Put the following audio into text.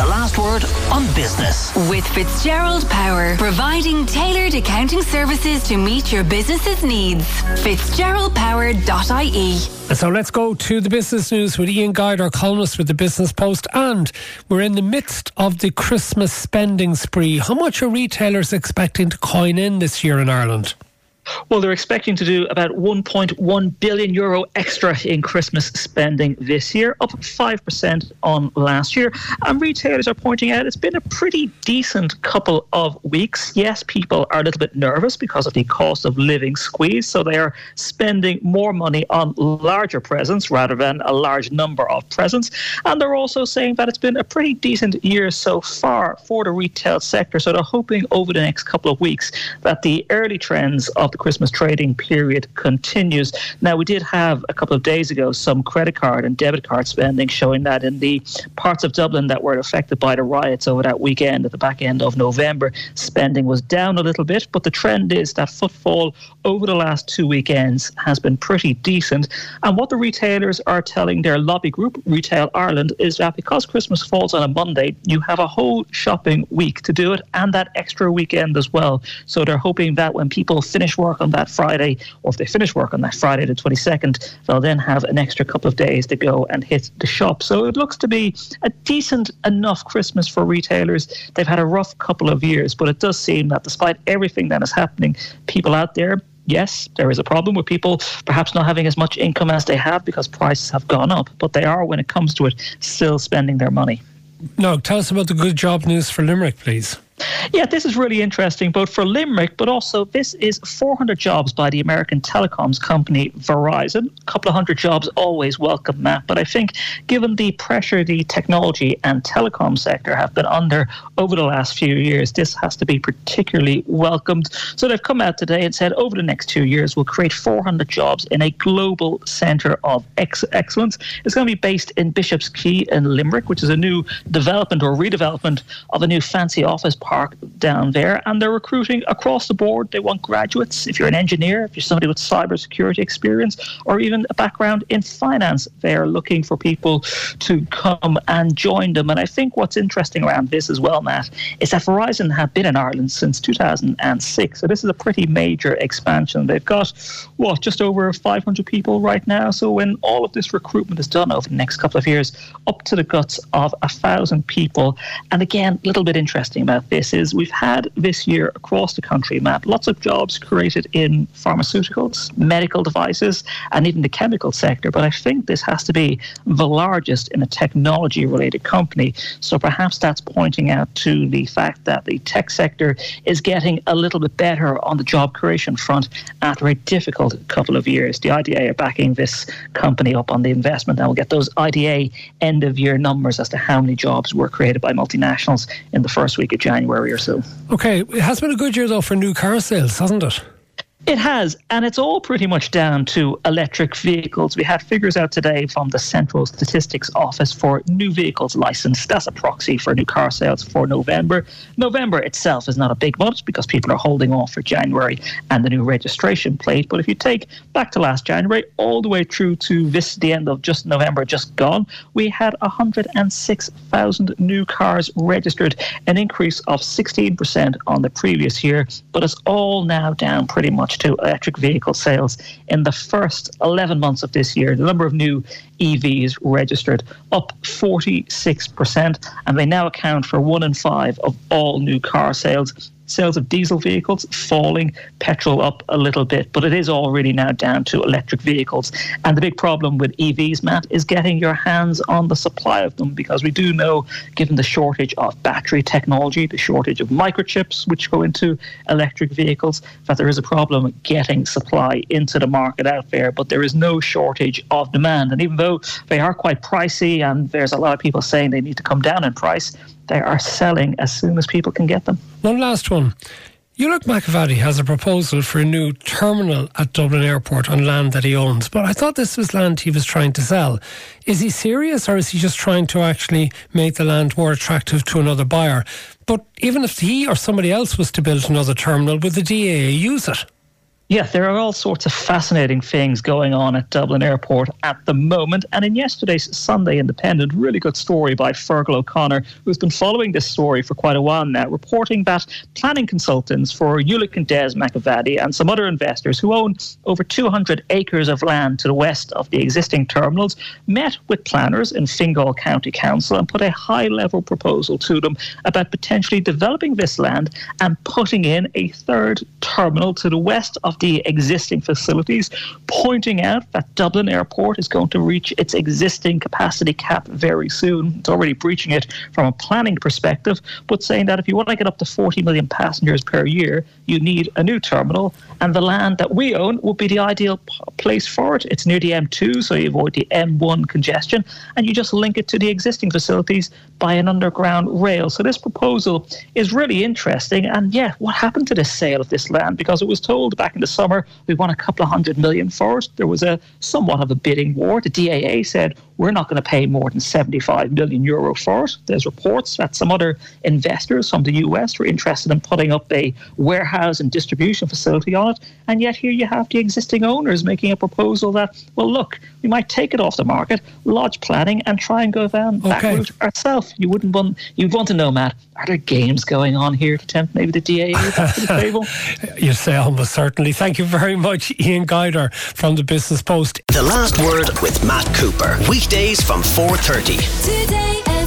the last word on business. With Fitzgerald Power, providing tailored accounting services to meet your business's needs. Fitzgeraldpower.ie. So let's go to the business news with Ian Guider, our columnist with the Business Post. And we're in the midst of the Christmas spending spree. How much are retailers expecting to coin in this year in Ireland? Well, they're expecting to do about 1.1 billion euro extra in Christmas spending this year, up 5% on last year. And retailers are pointing out it's been a pretty decent couple of weeks. Yes, people are a little bit nervous because of the cost of living squeeze, so they are spending more money on larger presents rather than a large number of presents. And they're also saying that it's been a pretty decent year so far for the retail sector. So they're hoping over the next couple of weeks that the early trends of the Christmas trading period continues. Now, we did have a couple of days ago some credit card and debit card spending showing that in the parts of Dublin that were affected by the riots over that weekend at the back end of November, spending was down a little bit. But the trend is that footfall over the last two weekends has been pretty decent. And what the retailers are telling their lobby group, Retail Ireland, is that because Christmas falls on a Monday, you have a whole shopping week to do it and that extra weekend as well. So they're hoping that when people finish work, work on that Friday, or if they finish work on that Friday, the 22nd, they'll then have an extra couple of days to go and hit the shop. So it looks to be a decent enough Christmas for retailers. They've had a rough couple of years, but it does seem that despite everything that is happening, people out there yes, there is a problem with people perhaps not having as much income as they have because prices have gone up, but they are, when it comes to it, still spending their money. No, tell us about the good job news for Limerick, please. Yeah, this is really interesting, both for Limerick, but also this is 400 jobs by the American telecoms company Verizon. A couple of hundred jobs always welcome, Matt. But I think given the pressure the technology and telecom sector have been under over the last few years, this has to be particularly welcomed. So they've come out today and said over the next two years, we'll create 400 jobs in a global centre of ex- excellence. It's going to be based in Bishop's Quay in Limerick, which is a new development or redevelopment of a new fancy office park park down there, and they're recruiting across the board. They want graduates. If you're an engineer, if you're somebody with cybersecurity experience, or even a background in finance, they're looking for people to come and join them. And I think what's interesting around this as well, Matt, is that Verizon have been in Ireland since 2006. So this is a pretty major expansion. They've got, what, just over 500 people right now. So when all of this recruitment is done over the next couple of years, up to the guts of a thousand people. And again, a little bit interesting about this this is we've had this year across the country, Matt, lots of jobs created in pharmaceuticals, medical devices, and even the chemical sector. But I think this has to be the largest in a technology related company. So perhaps that's pointing out to the fact that the tech sector is getting a little bit better on the job creation front after a difficult couple of years. The IDA are backing this company up on the investment, and we'll get those IDA end of year numbers as to how many jobs were created by multinationals in the first week of January. January or so. Okay, it has been a good year though for new car sales, hasn't it? It has, and it's all pretty much down to electric vehicles. We had figures out today from the Central Statistics Office for new vehicles licensed. That's a proxy for new car sales for November. November itself is not a big month because people are holding off for January and the new registration plate. But if you take back to last January, all the way through to this, the end of just November just gone, we had 106,000 new cars registered, an increase of 16% on the previous year. But it's all now down pretty much to electric vehicle sales. In the first 11 months of this year, the number of new EVs registered up 46%, and they now account for one in five of all new car sales sales of diesel vehicles falling, petrol up a little bit, but it is all really now down to electric vehicles. And the big problem with EVs, Matt, is getting your hands on the supply of them because we do know, given the shortage of battery technology, the shortage of microchips which go into electric vehicles, that there is a problem getting supply into the market out there. But there is no shortage of demand. And even though they are quite pricey and there's a lot of people saying they need to come down in price, they are selling as soon as people can get them. One last one. Ulick McEvaddy has a proposal for a new terminal at Dublin Airport on land that he owns, but I thought this was land he was trying to sell. Is he serious or is he just trying to actually make the land more attractive to another buyer? But even if he or somebody else was to build another terminal, would the DAA use it? Yeah, there are all sorts of fascinating things going on at Dublin Airport at the moment. And in yesterday's Sunday Independent, really good story by Fergal O'Connor, who's been following this story for quite a while now, reporting that planning consultants for Ulick and Des McEvaddy and some other investors who own over 200 acres of land to the west of the existing terminals met with planners in Fingal County Council and put a high level proposal to them about potentially developing this land and putting in a third terminal to the west of the existing facilities, pointing out that Dublin Airport is going to reach its existing capacity cap very soon. It's already breaching it from a planning perspective, but saying that if you want to get up to 40 million passengers per year, you need a new terminal, and the land that we own would be the ideal place for it. It's near the M2, so you avoid the M1 congestion, and you just link it to the existing facilities by an underground rail. So this proposal is really interesting. And yeah, what happened to the sale of this land? Because it was told back in the summer we won a couple of hundred million for it. There was a somewhat of a bidding war. The DAA said we're not going to pay more than 75 million euro for it. There's reports that some other investors from the US were interested in putting up a warehouse and distribution facility on it. And yet here you have the existing owners making a proposal that, well, look, we might take it off the market, lodge planning, and try and go down okay. that route ourselves. You wouldn't want you'd want to know, Matt, are there games going on here to tempt maybe the DAA back to the table? you say almost certainly. Thank you very much, Ian Guider from the Business Post. The last word with Matt Cooper. Weekdays from 4.30. Today